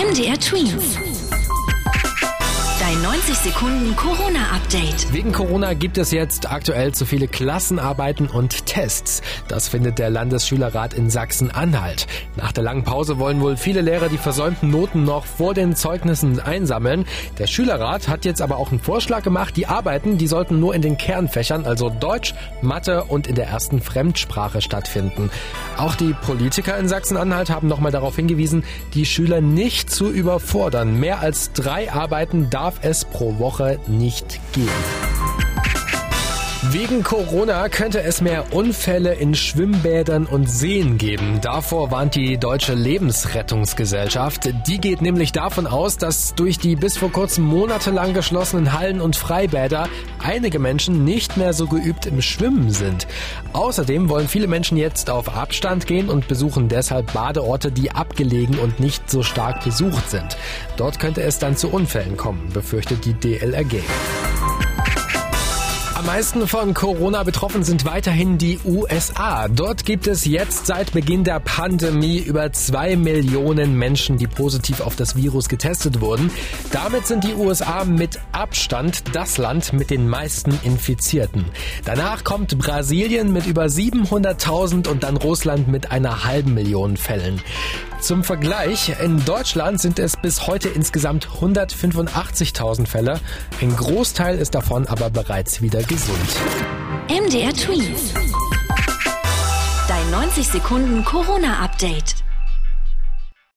MDR Twins. Dein 90 Sekunden Corona-Update. Wegen Corona gibt es jetzt aktuell zu viele Klassenarbeiten und Tests. Das findet der Landesschülerrat in Sachsen-Anhalt. Nach der langen Pause wollen wohl viele Lehrer die versäumten Noten noch vor den Zeugnissen einsammeln. Der Schülerrat hat jetzt aber auch einen Vorschlag gemacht. Die Arbeiten, die sollten nur in den Kernfächern, also Deutsch, Mathe und in der ersten Fremdsprache stattfinden. Auch die Politiker in Sachsen-Anhalt haben nochmal darauf hingewiesen, die Schüler nicht zu überfordern. Mehr als drei Arbeiten darf darf es pro Woche nicht geben. Wegen Corona könnte es mehr Unfälle in Schwimmbädern und Seen geben. Davor warnt die Deutsche Lebensrettungsgesellschaft. Die geht nämlich davon aus, dass durch die bis vor kurzem monatelang geschlossenen Hallen und Freibäder einige Menschen nicht mehr so geübt im Schwimmen sind. Außerdem wollen viele Menschen jetzt auf Abstand gehen und besuchen deshalb Badeorte, die abgelegen und nicht so stark besucht sind. Dort könnte es dann zu Unfällen kommen, befürchtet die DLRG. Am meisten von Corona betroffen sind weiterhin die USA. Dort gibt es jetzt seit Beginn der Pandemie über zwei Millionen Menschen, die positiv auf das Virus getestet wurden. Damit sind die USA mit Abstand das Land mit den meisten Infizierten. Danach kommt Brasilien mit über 700.000 und dann Russland mit einer halben Million Fällen. Zum Vergleich, in Deutschland sind es bis heute insgesamt 185.000 Fälle. Ein Großteil ist davon aber bereits wieder gesund. MDR Tweet. Dein 90 Sekunden Corona-Update.